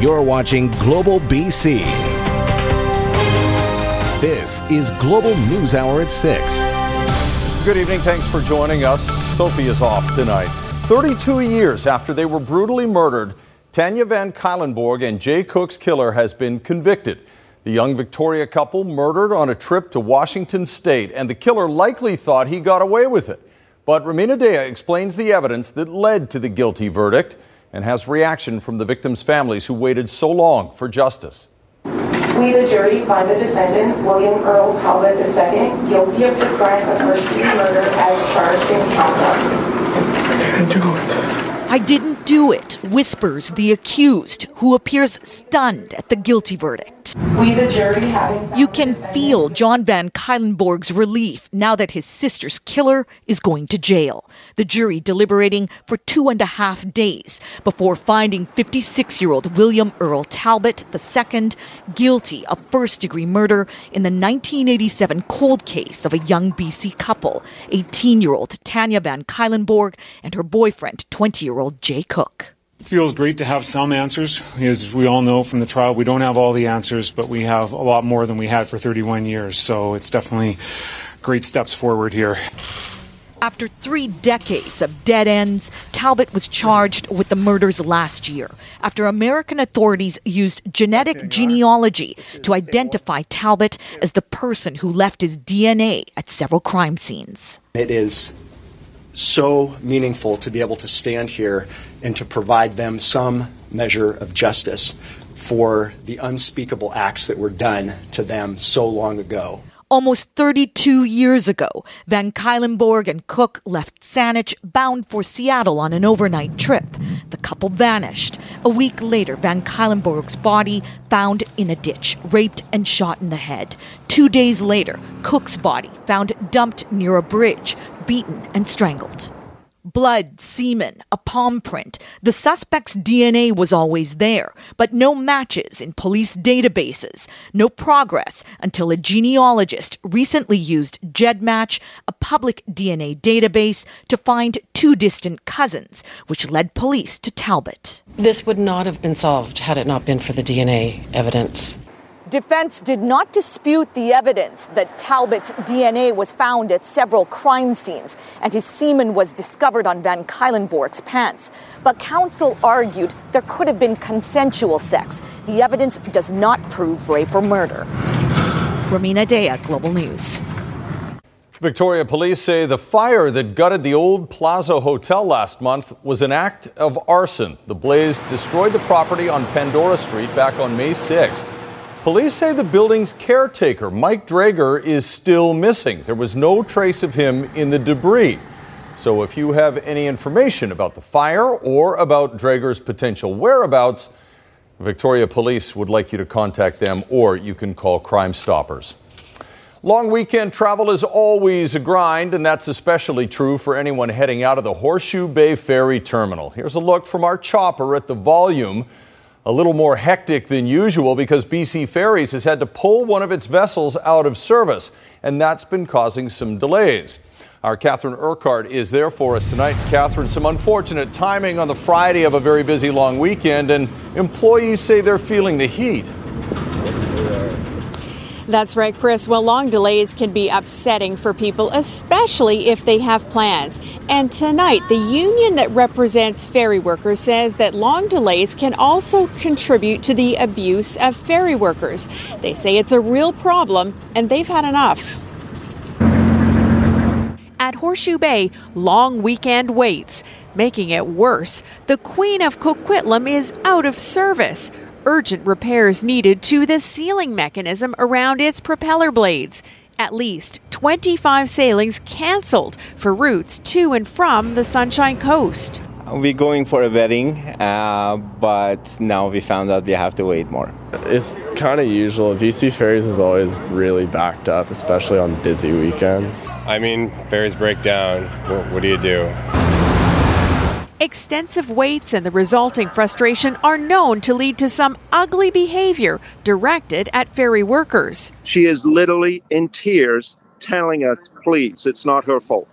You're watching Global BC. This is Global News Hour at 6. Good evening. Thanks for joining us. Sophie is off tonight. 32 years after they were brutally murdered, Tanya Van Cuylenborg and Jay Cook's killer has been convicted. The young Victoria couple murdered on a trip to Washington state, and the killer likely thought he got away with it. But Ramina Daya explains the evidence that led to the guilty verdict and has reaction from the victims' families who waited so long for justice. We, the jury, find the defendant, William Earl Talbot II, guilty of the crime of first degree murder as charged in count one. I didn't do it. I didn't do it, whispers the accused, who appears stunned at the guilty verdict. We, the jury, having You can feel John Van Cuylenborg's relief now that his sister's killer is going to jail. The jury deliberating for two and a half days before finding 56 year old William Earl Talbot II guilty of first degree murder in the 1987 cold case of a young BC couple, 18 year old Tanya Van Cuylenborg and her boyfriend, 20 year old Jay Cook. feels great to have some answers. As we all know from the trial, we don't have all the answers, but we have a lot more than we had for 31 years. So it's definitely great steps forward here. After three decades of dead ends, Talbot was charged with the murders last year after American authorities used genetic genealogy to identify Talbot as the person who left his DNA at several crime scenes. It is so meaningful to be able to stand here and to provide them some measure of justice for the unspeakable acts that were done to them so long ago. Almost 32 years ago, Van Cuylenborg and Cook left Saanich bound for Seattle on an overnight trip. The couple vanished. A week later, Van Cuylenborg's body found in a ditch, raped and shot in the head. Two days later, Cook's body found dumped near a bridge, beaten and strangled. Blood, semen, a palm print. The suspect's DNA was always there, but no matches in police databases. No progress until a genealogist recently used GEDmatch, a public DNA database, to find two distant cousins, which led police to Talbot. This would not have been solved had it not been for the DNA evidence. Defense did not dispute the evidence that Talbot's DNA was found at several crime scenes and his semen was discovered on Van Cuylenborg's pants. But counsel argued there could have been consensual sex. The evidence does not prove rape or murder. Ramina Daya, Global News. Victoria police say the fire that gutted the old Plaza Hotel last month was an act of arson. The blaze destroyed the property on Pandora Street back on May 6th. Police say the building's caretaker, Mike Drager, is still missing. There was no trace of him in the debris. So if you have any information about the fire or about Drager's potential whereabouts, Victoria Police would like you to contact them or you can call Crime Stoppers. Long weekend travel is always a grind, and that's especially true for anyone heading out of the Horseshoe Bay Ferry Terminal. Here's a look from our chopper at the volume. A little more hectic than usual because BC Ferries has had to pull one of its vessels out of service, and that's been causing some delays. Our Catherine Urquhart is there for us tonight. Catherine, some unfortunate timing on the Friday of a very busy long weekend, and employees say they're feeling the heat. That's right, Chris. Well, long delays can be upsetting for people, especially if they have plans. And tonight, the union that represents ferry workers says that long delays can also contribute to the abuse of ferry workers. They say it's a real problem and they've had enough. At Horseshoe Bay, long weekend waits. Making it worse, the Queen of Coquitlam is out of service urgent repairs needed to the sealing mechanism around its propeller blades. At least 25 sailings cancelled for routes to and from the Sunshine Coast. We're going for a wedding, uh, but now we found out we have to wait more. It's kind of usual. BC Ferries is always really backed up, especially on busy weekends. I mean, ferries break down. What, what do you do? Extensive waits and the resulting frustration are known to lead to some ugly behavior directed at ferry workers. She is literally in tears telling us, please, it's not her fault.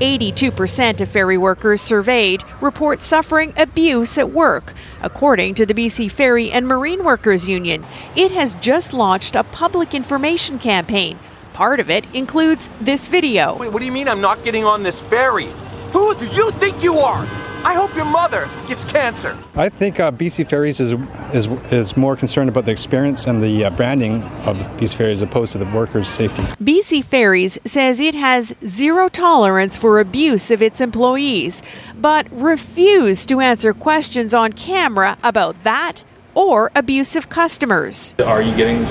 82% of ferry workers surveyed report suffering abuse at work. According to the BC Ferry and Marine Workers Union, it has just launched a public information campaign. Part of it includes this video. Wait, what do you mean I'm not getting on this ferry? Who do you think you are? I hope your mother gets cancer. I think uh, BC Ferries is, is is more concerned about the experience and the uh, branding of BC Ferries as opposed to the workers' safety. BC Ferries says it has zero tolerance for abuse of its employees, but refused to answer questions on camera about that or abusive customers. Are you getting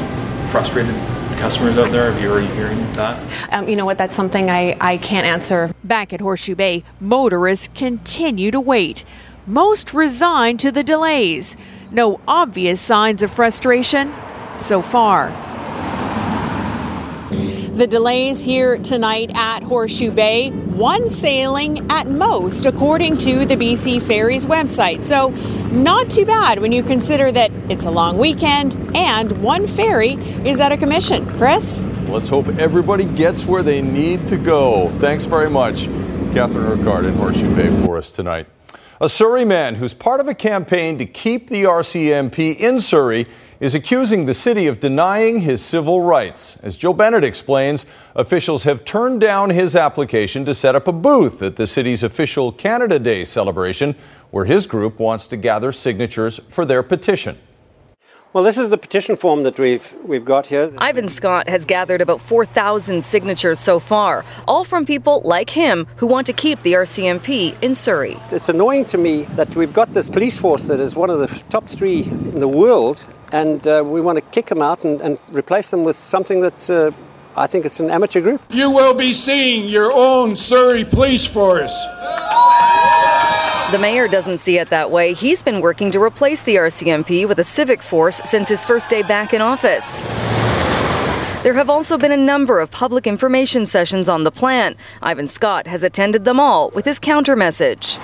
frustrated customers out there? Have you already hearing that? Um, you know what? That's something I, I can't answer. Back at Horseshoe Bay, motorists continue to wait, most resigned to the delays. No obvious signs of frustration so far. The delays here tonight at Horseshoe Bay, one sailing at most, according to the BC Ferries website. So, not too bad when you consider that it's a long weekend and one ferry is out of commission. Chris? Let's hope everybody gets where they need to go. Thanks very much, Catherine Urquhart in Horseshoe Bay for us tonight. A Surrey man who's part of a campaign to keep the RCMP in Surrey is accusing the city of denying his civil rights. As Joe Bennett explains, officials have turned down his application to set up a booth at the city's official Canada Day celebration, where his group wants to gather signatures for their petition. Well, this is the petition form that we've we've got here. Ivan Scott has gathered about 4,000 signatures so far, all from people like him who want to keep the RCMP in Surrey. It's annoying to me that we've got this police force that is one of the top three in the world, and uh, we want to kick them out and, and replace them with something that's. Uh, I think it's an amateur group. You will be seeing your own Surrey Police Force. The mayor doesn't see it that way. He's been working to replace the RCMP with a civic force since his first day back in office. There have also been a number of public information sessions on the plan. Ivan Scott has attended them all with his counter message.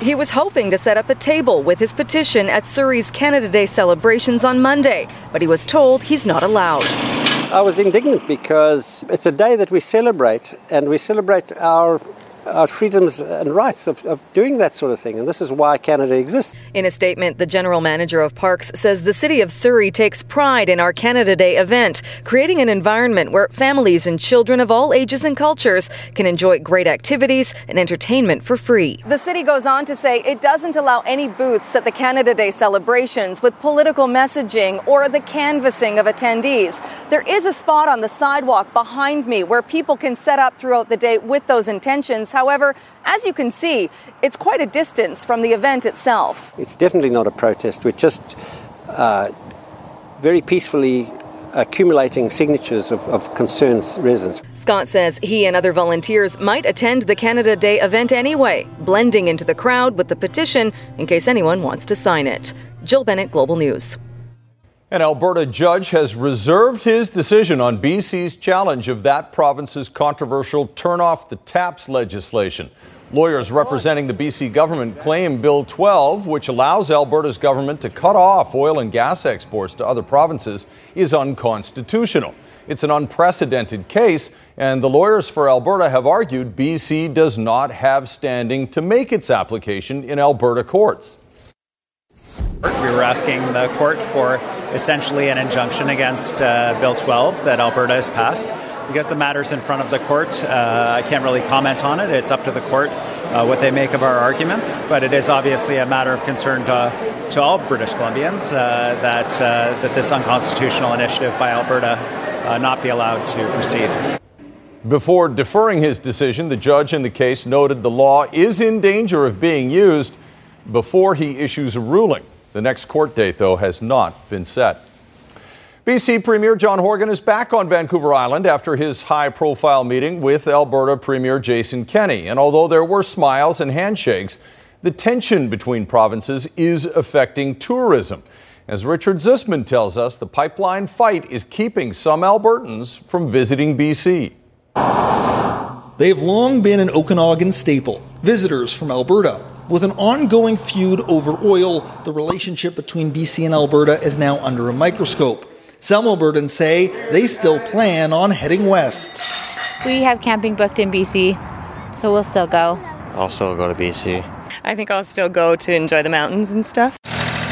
He was hoping to set up a table with his petition at Surrey's Canada Day celebrations on Monday, but he was told he's not allowed. I was indignant because it's a day that we celebrate, and we celebrate our our freedoms and rights of, of doing that sort of thing. And this is why Canada exists. In a statement, the general manager of Parks says the city of Surrey takes pride in our Canada Day event, creating an environment where families and children of all ages and cultures can enjoy great activities and entertainment for free. The city goes on to say it doesn't allow any booths at the Canada Day celebrations with political messaging or the canvassing of attendees. There is a spot on the sidewalk behind me where people can set up throughout the day with those intentions. However, as you can see, it's quite a distance from the event itself. It's definitely not a protest. We're just uh, very peacefully accumulating signatures of, of concerned residents. Scott says he and other volunteers might attend the Canada Day event anyway, blending into the crowd with the petition in case anyone wants to sign it. Jill Bennett, Global News. An Alberta judge has reserved his decision on BC's challenge of that province's controversial turn off the taps legislation. Lawyers representing the BC government claim Bill 12, which allows Alberta's government to cut off oil and gas exports to other provinces, is unconstitutional. It's an unprecedented case, and the lawyers for Alberta have argued BC does not have standing to make its application in Alberta courts. We were asking the court for essentially an injunction against uh, Bill 12 that Alberta has passed. Because the matter's in front of the court, uh, I can't really comment on it. It's up to the court uh, what they make of our arguments. But it is obviously a matter of concern to, to all British Columbians uh, that, uh, that this unconstitutional initiative by Alberta uh, not be allowed to proceed. Before deferring his decision, the judge in the case noted the law is in danger of being used before he issues a ruling. The next court date, though, has not been set. BC Premier John Horgan is back on Vancouver Island after his high profile meeting with Alberta Premier Jason Kenney. And although there were smiles and handshakes, the tension between provinces is affecting tourism. As Richard Zussman tells us, the pipeline fight is keeping some Albertans from visiting BC. They have long been an Okanagan staple. Visitors from Alberta. With an ongoing feud over oil, the relationship between BC and Alberta is now under a microscope. Some Albertans say they still plan on heading west. We have camping booked in BC So we'll still go. I'll still go to BC. I think I'll still go to enjoy the mountains and stuff.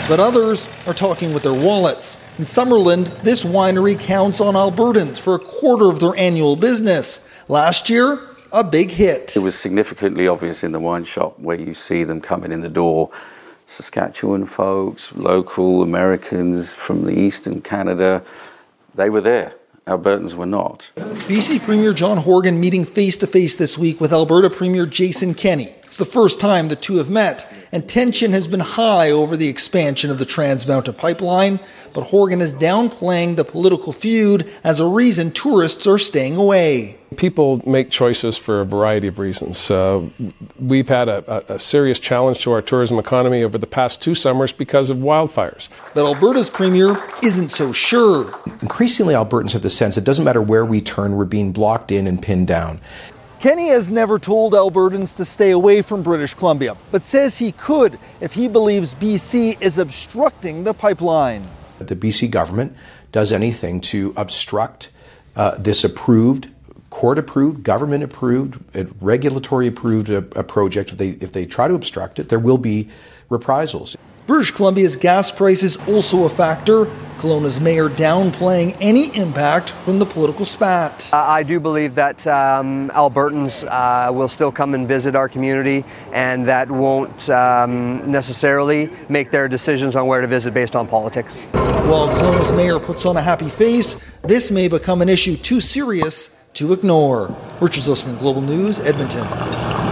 But others are talking with their wallets. In Summerland, this winery counts on Albertans for a quarter of their annual business. Last year, a big hit. It was significantly obvious in the wine shop where you see them coming in the door. Saskatchewan folks, local Americans from the eastern Canada, they were there. Albertans were not. BC Premier John Horgan meeting face to face this week with Alberta Premier Jason Kenney. It's the first time the two have met, and tension has been high over the expansion of the Trans Mountain pipeline. But Horgan is downplaying the political feud as a reason tourists are staying away. People make choices for a variety of reasons. Uh, we've had a, a, serious challenge to our tourism economy over the past two summers because of wildfires. But Alberta's premier isn't so sure. Increasingly, Albertans have the sense it doesn't matter where we turn, we're being blocked in and pinned down. Kenney has never told Albertans to stay away from British Columbia, but says he could if he believes BC is obstructing the pipeline. The BC government does anything to obstruct uh, this approved, court approved, government approved, regulatory approved uh, project. If they, if they try to obstruct it, there will be reprisals. British Columbia's gas price is also a factor. Kelowna's mayor downplaying any impact from the political spat. I do believe that um, Albertans uh, will still come and visit our community, and that won't um, necessarily make their decisions on where to visit based on politics. While Kelowna's mayor puts on a happy face, this may become an issue too serious to ignore. Richard Zussman, Global News, Edmonton.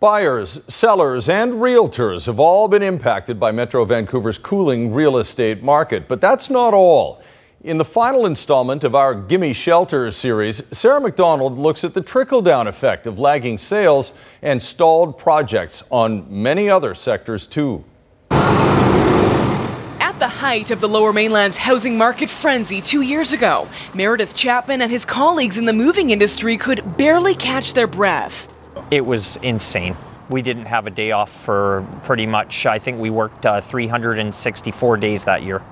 Buyers, sellers, and realtors have all been impacted by Metro Vancouver's cooling real estate market. But that's not all. In the final installment of our Gimme Shelter series, Sarah McDonald looks at the trickle down effect of lagging sales and stalled projects on many other sectors, too. At the height of the Lower Mainland's housing market frenzy two years ago, Meredith Chapman and his colleagues in the moving industry could barely catch their breath. It was insane. We didn't have a day off for pretty much, I think we worked uh, 364 days that year.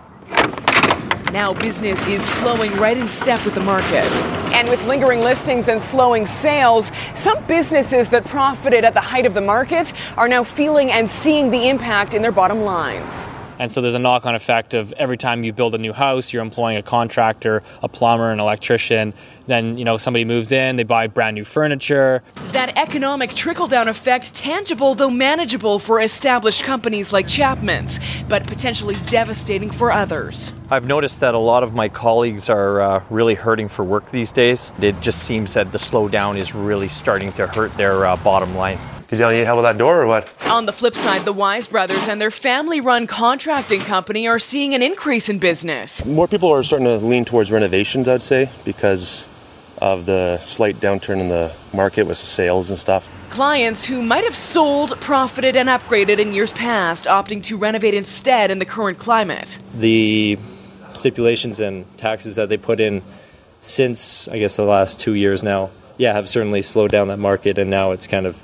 Now business is slowing right in step with the market. And with lingering listings and slowing sales, some businesses that profited at the height of the market are now feeling and seeing the impact in their bottom lines. And so there's a knock on effect of every time you build a new house, you're employing a contractor, a plumber, an electrician. Then, you know, somebody moves in, they buy brand new furniture. That economic trickle down effect, tangible though manageable for established companies like Chapman's, but potentially devastating for others. I've noticed that a lot of my colleagues are uh, really hurting for work these days. It just seems that the slowdown is really starting to hurt their uh, bottom line. Did y'all need help with that door or what? On the flip side, the Wise brothers and their family run contracting company are seeing an increase in business. More people are starting to lean towards renovations, I'd say, because of the slight downturn in the market with sales and stuff. Clients who might have sold, profited, and upgraded in years past, opting to renovate instead in the current climate. The stipulations and taxes that they put in since, I guess, the last two years now, yeah, have certainly slowed down that market, and now it's kind of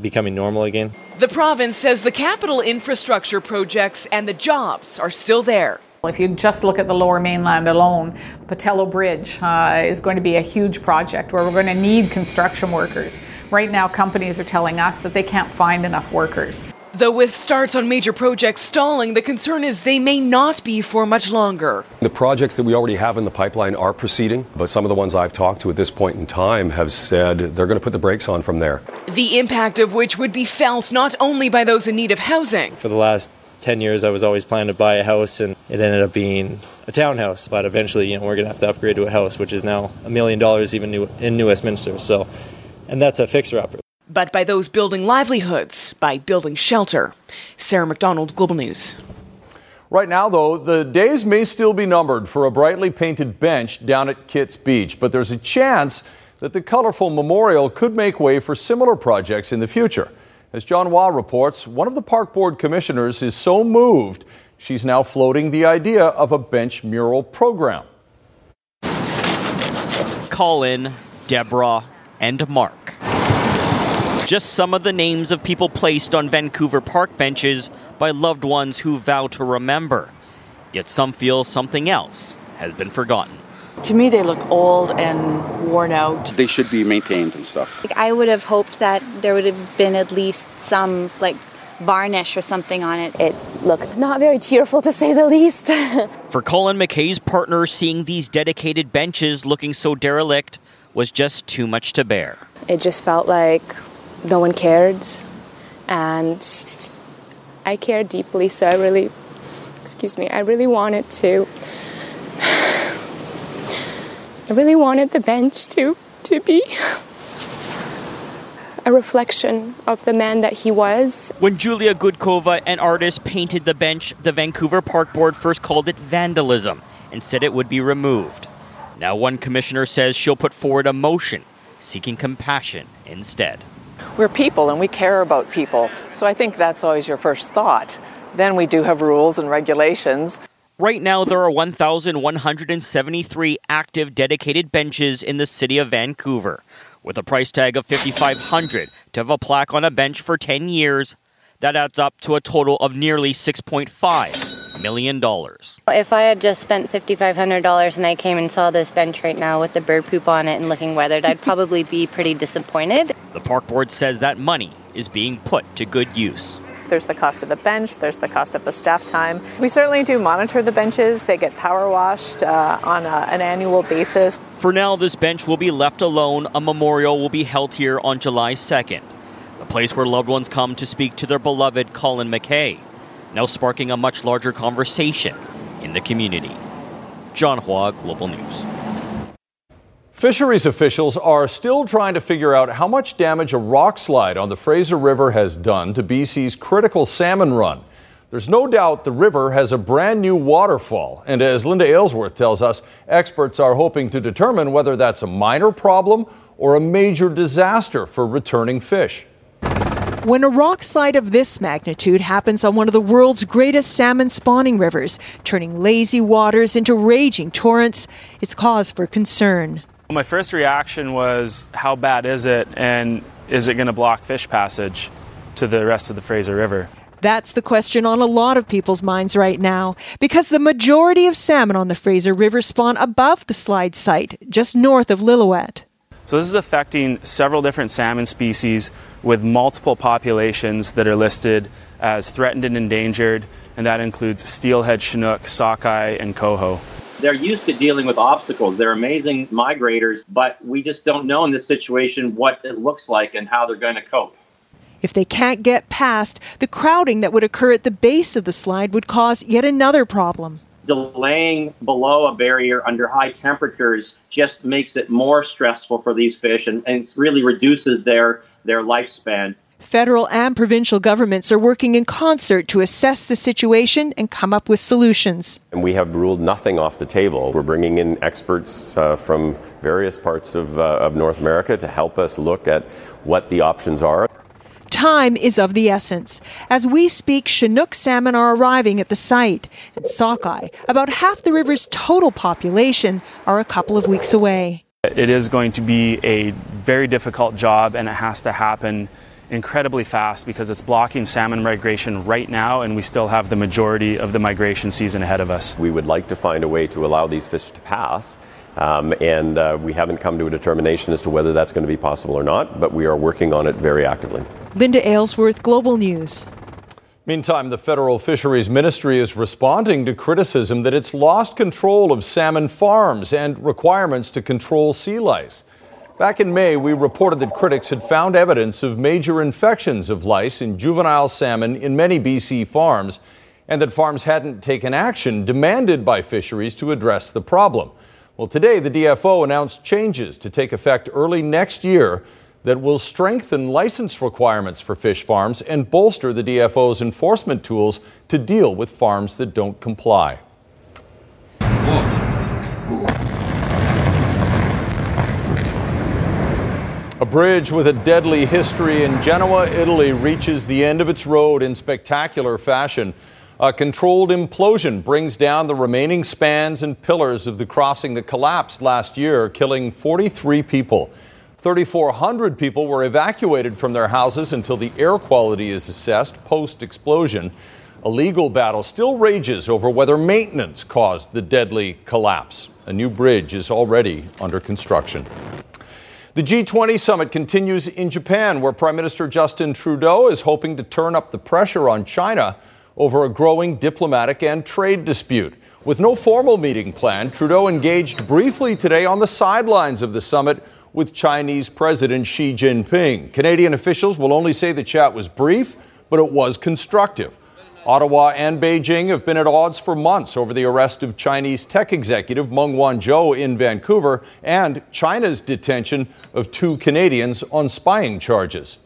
becoming normal again. The province says the capital infrastructure projects and the jobs are still there. If you just look at the lower mainland alone, Pattullo Bridge uh, is going to be a huge project where we're going to need construction workers. Right now, companies are telling us that they can't find enough workers. Though with starts on major projects stalling, the concern is they may not be for much longer. The projects that we already have in the pipeline are proceeding, but some of the ones I've talked to at this point in time have said they're going to put the brakes on from there. The impact of which would be felt not only by those in need of housing. For the last 10 years, I was always planning to buy a house, and it ended up being a townhouse. But eventually, you know, we're going to have to upgrade to a house, which is now a million dollars even new, in New Westminster. So, and that's a fixer-upper but by those building livelihoods, by building shelter. Sarah McDonald, Global News. Right now, though, the days may still be numbered for a brightly painted bench down at Kits Beach, but there's a chance that the colorful memorial could make way for similar projects in the future. As John Hua reports, one of the park board commissioners is so moved, she's now floating the idea of a bench mural program. Colin, Deborah, and Mark just some of the names of people placed on Vancouver park benches by loved ones who vow to remember. Yet some feel something else has been forgotten. To me, they look old and worn out. They should be maintained and stuff. Like, I would have hoped that there would have been at least some like varnish or something on it. It looked not very cheerful to say the least. For Colin McKay's partner, seeing these dedicated benches looking so derelict was just too much to bear. It just felt like no one cared, and I care deeply, so I really, excuse me, I really wanted to. I really wanted the bench to to be a reflection of the man that he was. When Julia Goodkova, an artist, painted the bench, the Vancouver Park Board first called it vandalism and said it would be removed. Now, one commissioner says she'll put forward a motion seeking compassion instead. We're people and we care about people, so I think that's always your first thought. Then we do have rules and regulations. Right now, there are 1,173 active dedicated benches in the city of Vancouver. With a price tag of 5500 to have a plaque on a bench for 10 years, that adds up to a total of nearly $6.5 million. If I had just spent $5,500 and I came and saw this bench right now with the bird poop on it and looking weathered, I'd probably be pretty disappointed. The park board says that money is being put to good use. There's the cost of the bench, there's the cost of the staff time. We certainly do monitor the benches. They get power washed uh, on a, an annual basis. For now, this bench will be left alone. A memorial will be held here on July 2nd, the place where loved ones come to speak to their beloved Colin McKay, now sparking a much larger conversation in the community. John Hua, Global News. Fisheries officials are still trying to figure out how much damage a rock slide on the Fraser River has done to BC's critical salmon run. There's no doubt the river has a brand new waterfall, and as Linda Aylesworth tells us, experts are hoping to determine whether that's a minor problem or a major disaster for returning fish. When a rock slide of this magnitude happens on one of the world's greatest salmon spawning rivers, turning lazy waters into raging torrents, it's cause for concern. My first reaction was how bad is it and is it going to block fish passage to the rest of the Fraser River? That's the question on a lot of people's minds right now because the majority of salmon on the Fraser River spawn above the slide site, just north of Lillooet. So, this is affecting several different salmon species with multiple populations that are listed as threatened and endangered, and that includes steelhead chinook, sockeye, and coho. They're used to dealing with obstacles. They're amazing migrators, but we just don't know in this situation what it looks like and how they're going to cope. If they can't get past, the crowding that would occur at the base of the slide would cause yet another problem. Delaying below a barrier under high temperatures just makes it more stressful for these fish and, and really reduces their, their lifespan. Federal and provincial governments are working in concert to assess the situation and come up with solutions. And we have ruled nothing off the table. We're bringing in experts uh, from various parts of, uh, of North America to help us look at what the options are. Time is of the essence. As we speak, Chinook salmon are arriving at the site, and sockeye, about half the river's total population, are a couple of weeks away. It is going to be a very difficult job, and it has to happen incredibly fast because it's blocking salmon migration right now, and we still have the majority of the migration season ahead of us. We would like to find a way to allow these fish to pass. Um, and uh, we haven't come to a determination as to whether that's going to be possible or not, but we are working on it very actively. Linda Aylesworth, Global News. Meantime, the federal fisheries ministry is responding to criticism that it's lost control of salmon farms and requirements to control sea lice. Back in May, we reported that critics had found evidence of major infections of lice in juvenile salmon in many BC farms, and that farms hadn't taken action demanded by fisheries to address the problem. Well, today the DFO announced changes to take effect early next year that will strengthen license requirements for fish farms and bolster the DFO's enforcement tools to deal with farms that don't comply. A bridge with a deadly history in Genoa, Italy, reaches the end of its road in spectacular fashion. A controlled implosion brings down the remaining spans and pillars of the crossing that collapsed last year, killing 43 people. 3,400 people were evacuated from their houses until the air quality is assessed post explosion. A legal battle still rages over whether maintenance caused the deadly collapse. A new bridge is already under construction. The G20 summit continues in Japan, where Prime Minister Justin Trudeau is hoping to turn up the pressure on China over a growing diplomatic and trade dispute. With no formal meeting planned, Trudeau engaged briefly today on the sidelines of the summit with Chinese President Xi Jinping. Canadian officials will only say the chat was brief, but it was constructive. Ottawa and Beijing have been at odds for months over the arrest of Chinese tech executive Meng Wanzhou in Vancouver and China's detention of two Canadians on spying charges.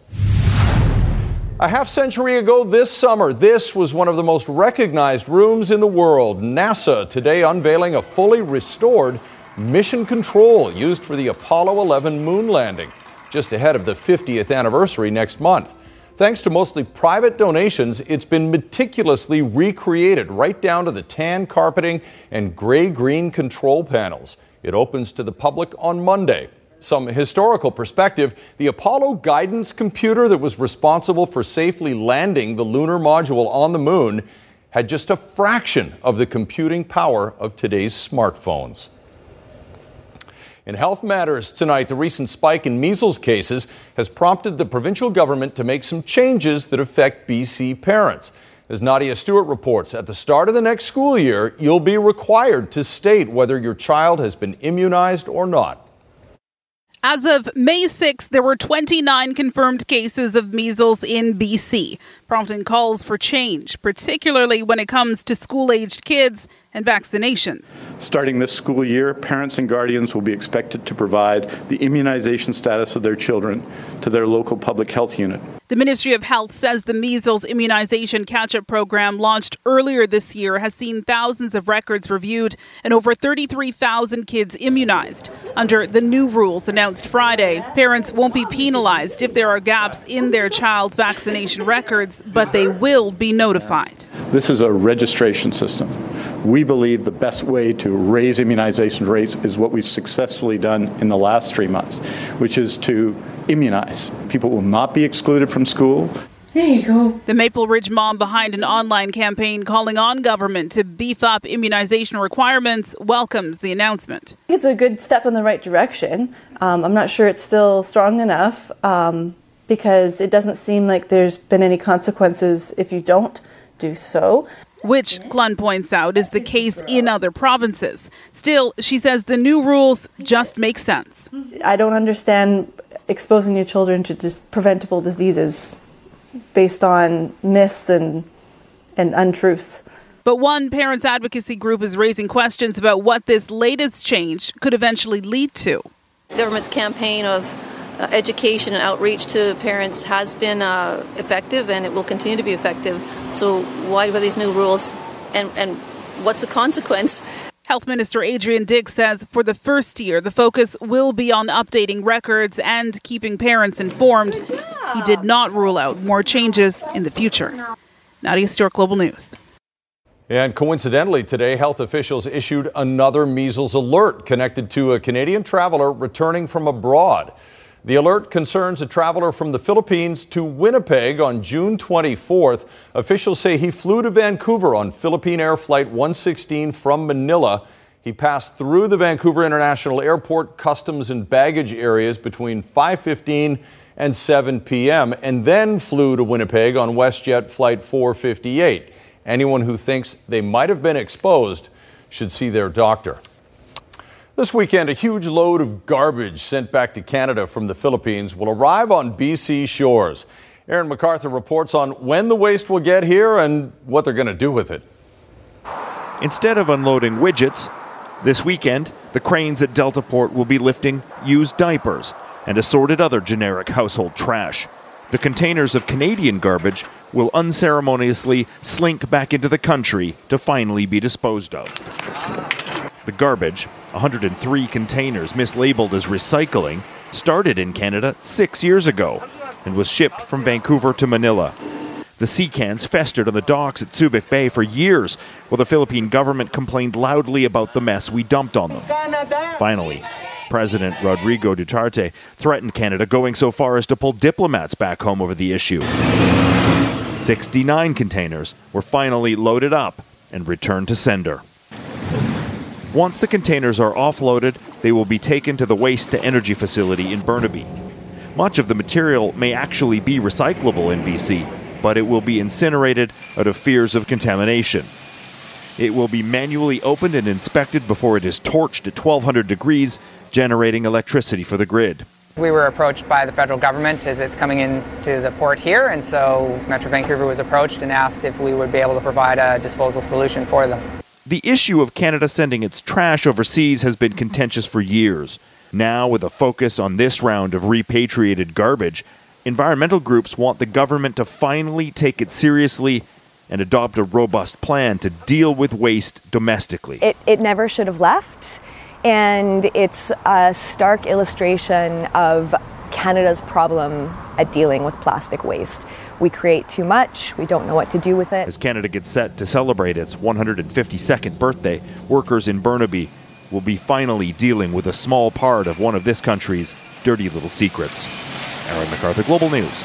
A half century ago this summer, this was one of the most recognized rooms in the world. NASA today unveiling a fully restored mission control used for the Apollo 11 moon landing, just ahead of the 50th anniversary next month. Thanks to mostly private donations, it's been meticulously recreated right down to the tan carpeting and gray green control panels. It opens to the public on Monday some historical perspective, the Apollo guidance computer that was responsible for safely landing the lunar module on the moon had just a fraction of the computing power of today's smartphones. In health matters tonight, the recent spike in measles cases has prompted the provincial government to make some changes that affect BC parents. As Nadia Stewart reports, at the start of the next school year, you'll be required to state whether your child has been immunized or not. As of May 6th, there were 29 confirmed cases of measles in BC, prompting calls for change, particularly when it comes to school aged kids and vaccinations. Starting this school year, parents and guardians will be expected to provide the immunization status of their children to their local public health unit. The Ministry of Health says the measles immunization catch up program launched earlier this year has seen thousands of records reviewed and over 33,000 kids immunized. Under the new rules announced Friday, parents won't be penalized if there are gaps in their child's vaccination records, but they will be notified. This is a registration system. We believe the best way to raise immunization rates is what we've successfully done in the last three months, which is to immunize. People will not be excluded from school. There you go. The Maple Ridge mom behind an online campaign calling on government to beef up immunization requirements welcomes the announcement. It's a good step in the right direction. Um, I'm not sure it's still strong enough um, because it doesn't seem like there's been any consequences if you don't do so. Which, Clunn points out, is the case in other provinces. Still, she says the new rules just make sense. I don't understand exposing your children to just preventable diseases based on myths and, and untruths. But one parents' advocacy group is raising questions about what this latest change could eventually lead to. The government's campaign of education and outreach to parents has been uh, effective and it will continue to be effective. So, why were these new rules and, and what's the consequence? Health Minister Adrian Dix says for the first year, the focus will be on updating records and keeping parents informed. He did not rule out more changes in the future. Nadia Stewart, Global News. And coincidentally, today, health officials issued another measles alert connected to a Canadian traveler returning from abroad. The alert concerns a traveler from the Philippines to Winnipeg on June 24th. Officials say he flew to Vancouver on Philippine Air Flight 116 from Manila. He passed through the Vancouver International Airport customs and baggage areas between 5:15 and 7 p.m. and then flew to Winnipeg on WestJet flight 458. Anyone who thinks they might have been exposed should see their doctor. This weekend, a huge load of garbage sent back to Canada from the Philippines will arrive on BC shores. Aaron MacArthur reports on when the waste will get here and what they're going to do with it. Instead of unloading widgets, this weekend, the cranes at Deltaport will be lifting used diapers and assorted other generic household trash. The containers of Canadian garbage will unceremoniously slink back into the country to finally be disposed of. The garbage, 103 containers mislabeled as recycling, started in Canada six years ago and was shipped from Vancouver to Manila. The sea cans festered on the docks at Subic Bay for years, while the Philippine government complained loudly about the mess we dumped on them. Finally, President Rodrigo Duterte threatened Canada, going so far as to pull diplomats back home over the issue. 69 containers were finally loaded up and returned to sender. Once the containers are offloaded, they will be taken to the waste to energy facility in Burnaby. Much of the material may actually be recyclable in BC, but it will be incinerated out of fears of contamination. It will be manually opened and inspected before it is torched at 1200 degrees, generating electricity for the grid. We were approached by the federal government as it's coming into the port here, and so Metro Vancouver was approached and asked if we would be able to provide a disposal solution for them. The issue of Canada sending its trash overseas has been contentious for years. Now, with a focus on this round of repatriated garbage, environmental groups want the government to finally take it seriously and adopt a robust plan to deal with waste domestically. It, it never should have left, and it's a stark illustration of Canada's problem at dealing with plastic waste. We create too much, we don't know what to do with it. As Canada gets set to celebrate its 152nd birthday, workers in Burnaby will be finally dealing with a small part of one of this country's dirty little secrets. Aaron MacArthur, Global News.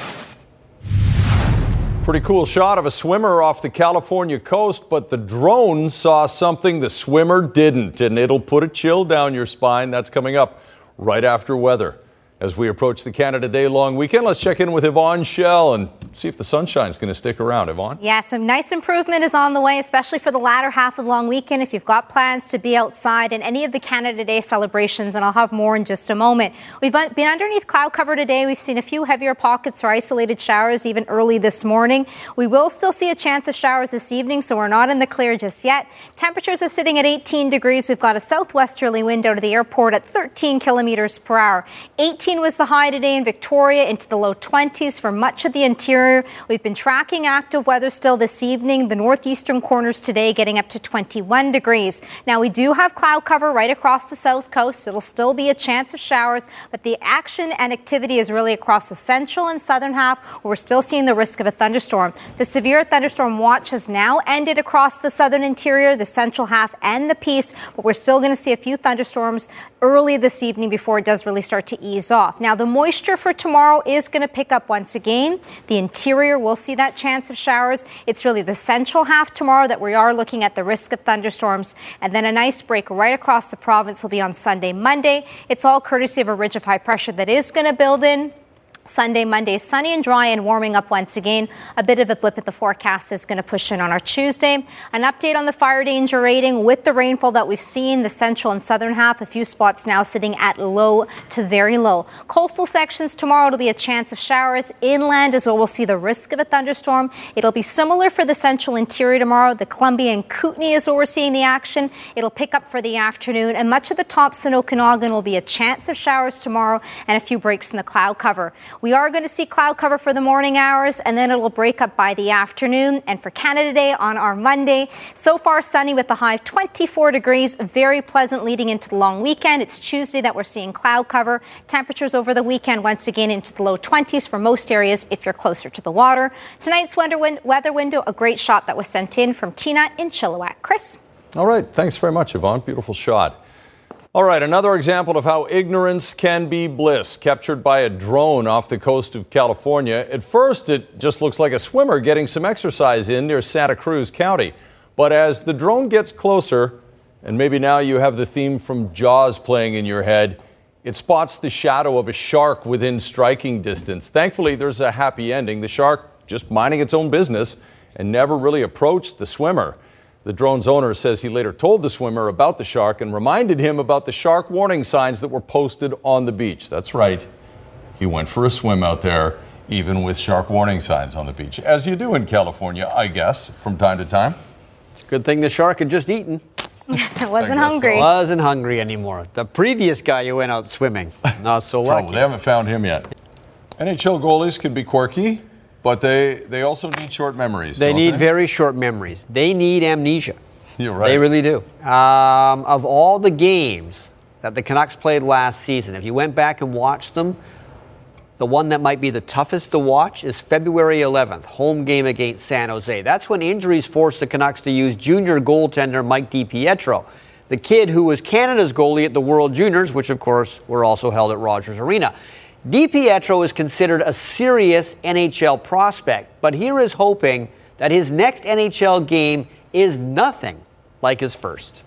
Pretty cool shot of a swimmer off the California coast, but the drone saw something the swimmer didn't, and it'll put a chill down your spine. That's coming up right after weather. As we approach the Canada Day long weekend, let's check in with Yvonne Schalle and see if the sunshine is going to stick around. Yvonne? Yeah, some nice improvement is on the way, especially for the latter half of the long weekend if you've got plans to be outside in any of the Canada Day celebrations, and I'll have more in just a moment. We've been underneath cloud cover today. We've seen a few heavier pockets or isolated showers even early this morning. We will still see a chance of showers this evening, so we're not in the clear just yet. Temperatures are sitting at 18 degrees. We've got a southwesterly wind out of the airport at 13 kilometers per hour. 18 was the high today in Victoria, into the low 20s for much of the interior. We've been tracking active weather still this evening. The northeastern corners today getting up to 21 degrees. Now, we do have cloud cover right across the south coast. It'll still be a chance of showers, but the action and activity is really across the central and southern half. Where we're still seeing the risk of a thunderstorm. The severe thunderstorm watch has now ended across the southern interior, the central half, and the Peace, but we're still going to see a few thunderstorms early this evening before it does really start to ease off. Now, the moisture for tomorrow is going to pick up once again. The interior will see that chance of showers. It's really the central half tomorrow that we are looking at the risk of thunderstorms. And then a nice break right across the province will be on Sunday, Monday. It's all courtesy of a ridge of high pressure that is going to build in. Sunday, Monday, sunny and dry and warming up once again. A bit of a blip at the forecast is going to push in on our Tuesday. An update on the fire danger rating with the rainfall that we've seen, the central and southern half, a few spots now sitting at low to very low. Coastal sections tomorrow, it'll be a chance of showers. Inland as well, we'll see the risk of a thunderstorm. It'll be similar for the central interior tomorrow. The Columbia and Kootenay is where we're seeing the action. It'll pick up for the afternoon, and much of the Thompson Okanagan will be a chance of showers tomorrow and a few breaks in the cloud cover. We are going to see cloud cover for the morning hours, and then it will break up by the afternoon. And for Canada Day on our Monday, so far sunny with the high of 24 degrees, very pleasant leading into the long weekend. It's Tuesday that we're seeing cloud cover. Temperatures over the weekend once again into the low 20s for most areas if you're closer to the water. Tonight's weather window, a great shot that was sent in from Tina in Chilliwack. Chris? All right. Thanks very much, Yvonne. Beautiful shot. All right, another example of how ignorance can be bliss, captured by a drone off the coast of California. At first, it just looks like a swimmer getting some exercise in near Santa Cruz County. But as the drone gets closer, and maybe now you have the theme from Jaws playing in your head, it spots the shadow of a shark within striking distance. Thankfully, there's a happy ending. The shark just minding its own business and never really approached the swimmer. The drone's owner says he later told the swimmer about the shark and reminded him about the shark warning signs that were posted on the beach. That's right. He went for a swim out there, even with shark warning signs on the beach, as you do in California, I guess, from time to time. It's a good thing the shark had just eaten. I wasn't hungry. So. Wasn't hungry anymore. The previous guy who went out swimming, not so oh, lucky. They haven't found him yet. NHL goalies can be quirky, but they, they also need short memories. They need they? very short memories. They need amnesia. You're right. They really do. Um, of all the games that the Canucks played last season, if you went back and watched them, the one that might be the toughest to watch is February 11th, home game against San Jose. That's when injuries forced the Canucks to use junior goaltender Mike DiPietro, the kid who was Canada's goalie at the World Juniors, which of course were also held at Rogers Arena. DiPietro is considered a serious NHL prospect, but here is hoping that his next NHL game is nothing like his first.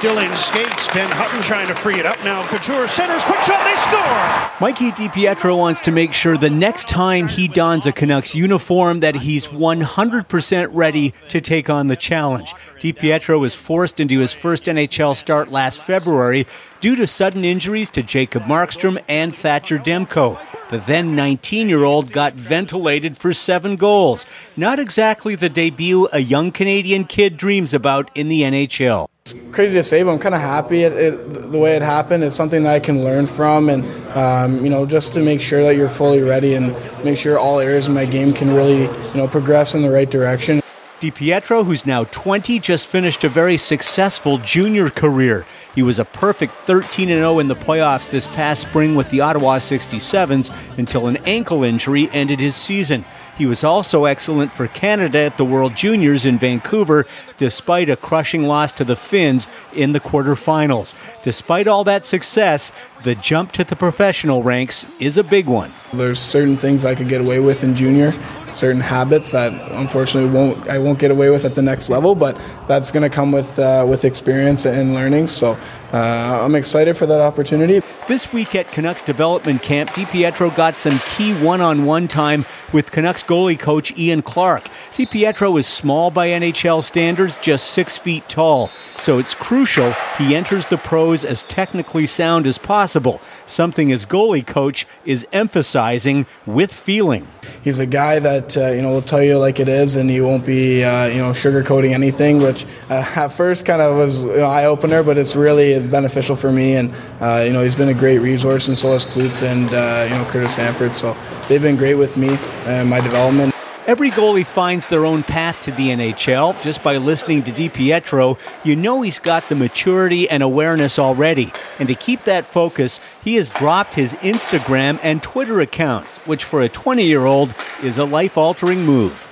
Still in skates. Ben Hutton trying to free it up now. Couture centers. Quick shot. They score. Mikey DiPietro wants to make sure the next time he dons a Canucks uniform that he's 100% ready to take on the challenge. DiPietro was forced into his first NHL start last February due to sudden injuries to Jacob Markstrom and Thatcher Demko. The then 19 year old got ventilated for seven goals. Not exactly the debut a young Canadian kid dreams about in the NHL. It's crazy to say, but I'm kind of happy it, it, the way it happened. It's something that I can learn from, and um, you know, just to make sure that you're fully ready and make sure all areas of my game can really, you know, progress in the right direction. DiPietro, who's now 20, just finished a very successful junior career. He was a perfect 13 0 in the playoffs this past spring with the Ottawa 67s until an ankle injury ended his season. He was also excellent for Canada at the World Juniors in Vancouver, despite a crushing loss to the Finns in the quarterfinals. Despite all that success, the jump to the professional ranks is a big one. There's certain things I could get away with in junior, certain habits that unfortunately won't I won't get away with at the next level, but that's going to come with uh, with experience and learning. So uh, I'm excited for that opportunity. This week at Canucks development camp, DiPietro got some key one-on-one time with Canucks goalie coach Ian Clark. DiPietro is small by NHL standards, just six feet tall, so it's crucial he enters the pros as technically sound as possible, something his goalie coach is emphasizing with feeling. He's a guy that uh, you know will tell you like it is, and he won't be uh, you know sugarcoating anything, which uh, at first kind of was you know, eye opener, but it's really beneficial for me. And uh, you know he's been a great resource, and so has Klutz and uh, you know Curtis Sanford. So they've been great with me and my development. Every goalie finds their own path to the NHL. Just by listening to DiPietro, you know he's got the maturity and awareness already. And to keep that focus, he has dropped his Instagram and Twitter accounts, which for a 20 year old is a life altering move.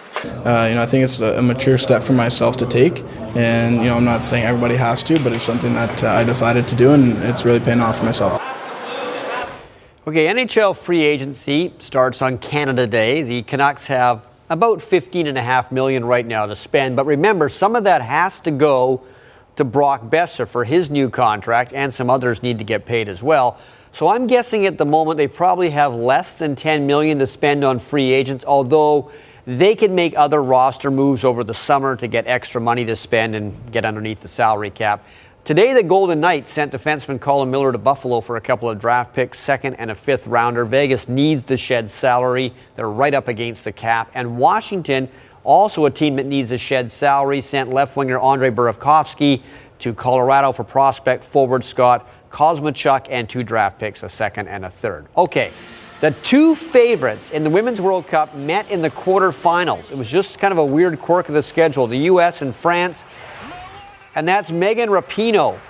Uh, you know, I think it's a mature step for myself to take, and you know, I'm not saying everybody has to, but it's something that uh, I decided to do, and it's really paying off for myself. Okay, NHL free agency starts on Canada Day. The Canucks have about 15 and a half million right now to spend, but remember, some of that has to go to Brock Boeser for his new contract, and some others need to get paid as well. So I'm guessing at the moment they probably have less than 10 million to spend on free agents, although they can make other roster moves over the summer to get extra money to spend and get underneath the salary cap. Today, the Golden Knights sent defenseman Colin Miller to Buffalo for a couple of draft picks, second and a fifth rounder. Vegas needs to shed salary. They're right up against the cap. And Washington, also a team that needs to shed salary, sent left winger Andre Burakovsky to Colorado for prospect forward Scott Kosmachuk and two draft picks, a second and a third. Okay. The two favorites in the Women's World Cup met in the quarterfinals. It was just kind of a weird quirk of the schedule. The U.S. and France and that's Megan Rapinoe.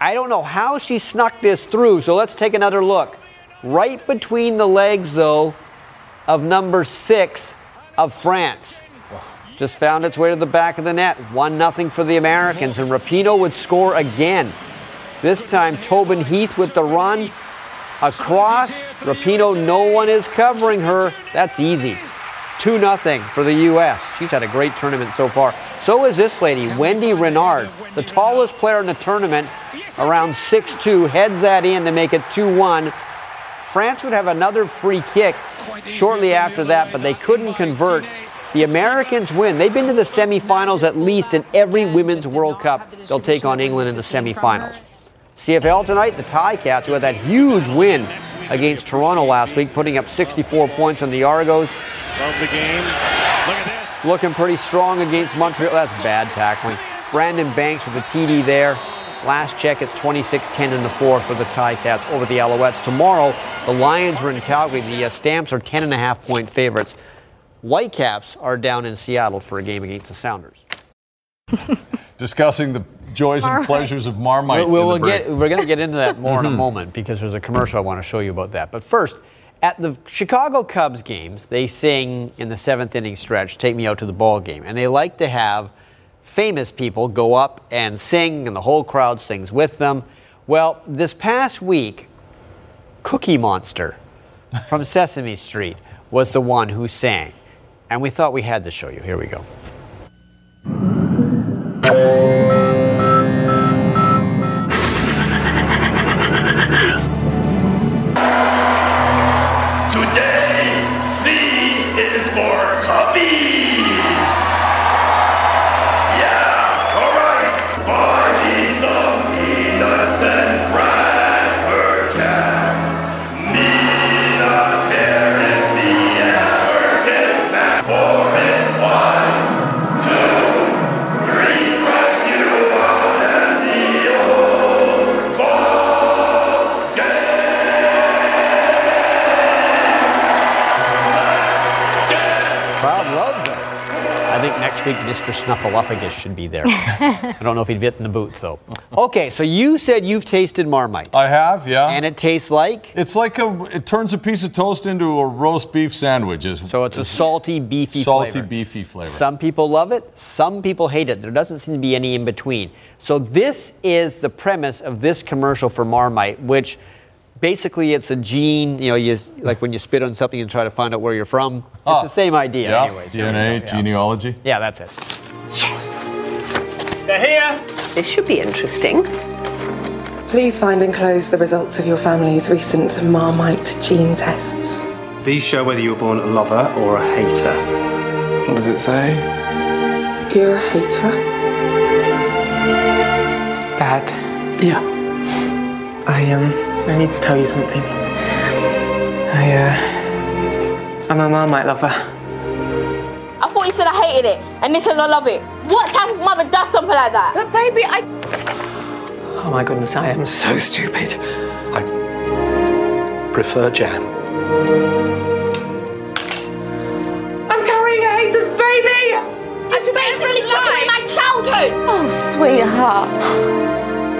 I don't know how she snuck this through, so let's take another look. Right between the legs, though, of number six of France. Just found its way to the back of the net. 1 0 for the Americans, and Rapinoe would score again. This time, Tobin Heath with the run. Across, Rapinoe, no one is covering her. That's easy. 2 0 for the U.S. She's had a great tournament so far. So is this lady, Wendy Renard, the tallest player in the tournament, around 6'2, heads that in to make it 2 1. France would have another free kick shortly after that, but they couldn't convert. The Americans win. They've been to the semifinals at least in every Women's World Cup. They'll take on England in the semifinals. CFL tonight, the Ticats, who had that huge win against Toronto last week, putting up 64 points on the Argos. Love the game. Look at this. Looking pretty strong against Montreal. That's bad tackling. Brandon Banks with a TD there. Last check, it's 26-10 in the fourth for the Tie Ticats over the Alouettes. Tomorrow, the Lions are in Calgary. The uh, Stamps are 10.5 point favorites. Whitecaps are down in Seattle for a game against the Sounders. Discussing the joys and pleasures of Marmite. We'll, we'll get, we're going to get into that more in a moment because there's a commercial I want to show you about that. But first, at the Chicago Cubs games, they sing in the seventh inning stretch, Take Me Out to the Ball Game. And they like to have famous people go up and sing, and the whole crowd sings with them. Well, this past week, Cookie Monster from Sesame Street was the one who sang. And we thought we had to show you. Here we go. Mr. Snuffleupagus should be there. I don't know if he'd fit in the booth though. Okay, so you said you've tasted Marmite. I have, yeah. And it tastes like? It's like a. It turns a piece of toast into a roast beef sandwich. So it's a salty, beefy salty, flavor. beefy flavor. Some people love it, some people hate it. There doesn't seem to be any in between. So this is the premise of this commercial for Marmite, which basically it's a gene, you know, you like when you spit on something and try to find out where you're from. It's Ah. the same idea Yeah, anyways. DNA, yeah. genealogy. Yeah, that's it. Yes! They're here! This should be interesting. Please find and close the results of your family's recent Marmite gene tests. These show whether you were born a lover or a hater. What does it say? You're a hater? Dad, Yeah. I um, I need to tell you something. I uh, I'm a Marmite lover. I thought you said I hated it, and this says I love it. What type of mother does something like that? But baby, I. Oh my goodness, I am so stupid. I prefer jam. I'm carrying a hater's baby! It's basically chocolate my childhood. Oh, sweetheart.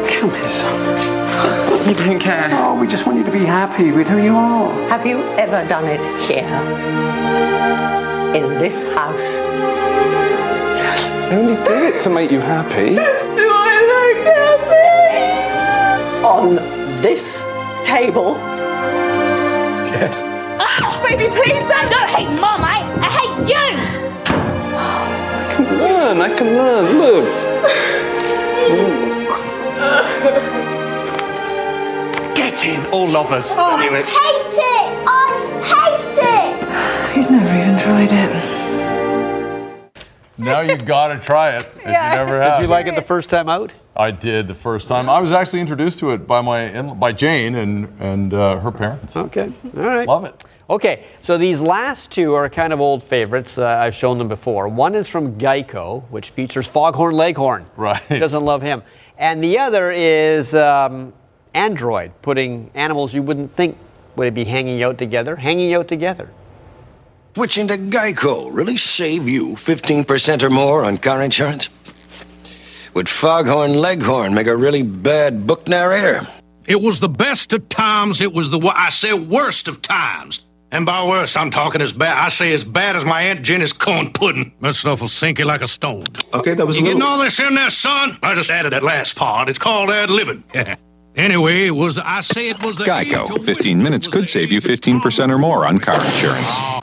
Come here, son. You don't care. Oh, we just want you to be happy with who you are. Have you ever done it here? In this house? Yes. I only did it to make you happy. Do I look happy? On this table? Yes. Ah, baby, please don't. Don't hate mom, I, I hate you. I can learn. I can learn. Look. Get in, all lovers. Oh, I hate it. I hate it. He's never even tried it. Now you gotta try it if Yeah. you never have. Did you like it the first time out? I did the first time. I was actually introduced to it by my by Jane and and uh, her parents. Okay, all right. Love it. Okay, so these last two are kind of old favorites. Uh, I've shown them before. One is from Geico, which features Foghorn Leghorn. Right. Who doesn't love him? And the other is um, Android, putting animals you wouldn't think would be hanging out together, hanging out together. Switching to Geico really save you 15% or more on car insurance? Would Foghorn Leghorn make a really bad book narrator? It was the best of times. It was the I say worst of times. And by worst, I'm talking as bad. I say as bad as my aunt Jenny's corn pudding. That stuff will sink you like a stone. Okay, that was you a getting all this in there, son? I just added that last part. It's called ad libbing. anyway, it was. I say it was the Geico. 15 minutes could save you 15% or more on car insurance. Oh.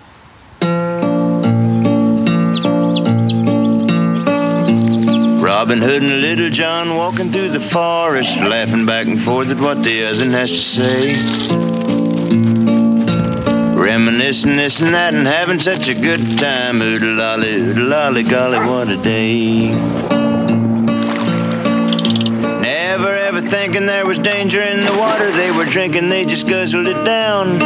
Robin Hood and Little John walking through the forest, laughing back and forth at what the other has to say. Reminiscing this and that and having such a good time. Oodle lolly, oodle lolly, golly, what a day. Never ever thinking there was danger in the water they were drinking, they just guzzled it down.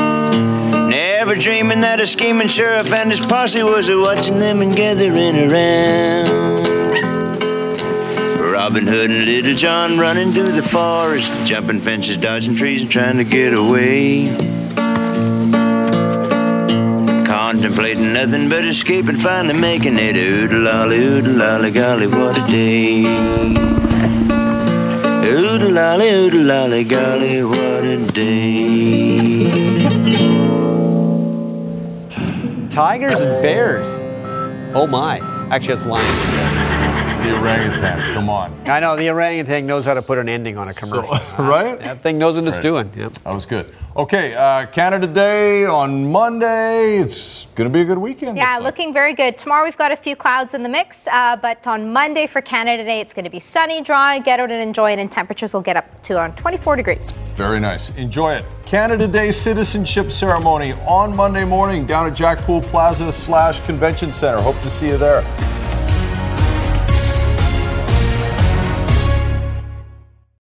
Never dreaming that a scheming sheriff and his posse was a watching them and gathering around. Robin Hood and Little John running through the forest, jumping fences, dodging trees, and trying to get away. Contemplating nothing but escape and finally making it. Oodle lolly, oodle lolly, golly, what a day. Oodle lolly, oodle lolly, golly, what a day. Tigers and bears. Oh my. Actually, it's lions. And bears. the orangutan. Come on. I know the orangutan knows how to put an ending on a commercial. right? That thing knows what it's Right. doing. Yep. That was good. Okay, uh, Canada Day on Monday. It's going to be a good weekend. Yeah, looking very good. Tomorrow we've got a few clouds in the mix, uh, but on Monday for Canada Day, it's going to be sunny, dry, get out and enjoy it, and temperatures will get up to around 24 degrees. Very nice. Enjoy it. Canada Day citizenship ceremony on Monday morning down at Jack Poole Plaza slash Convention Center. Hope to see you there.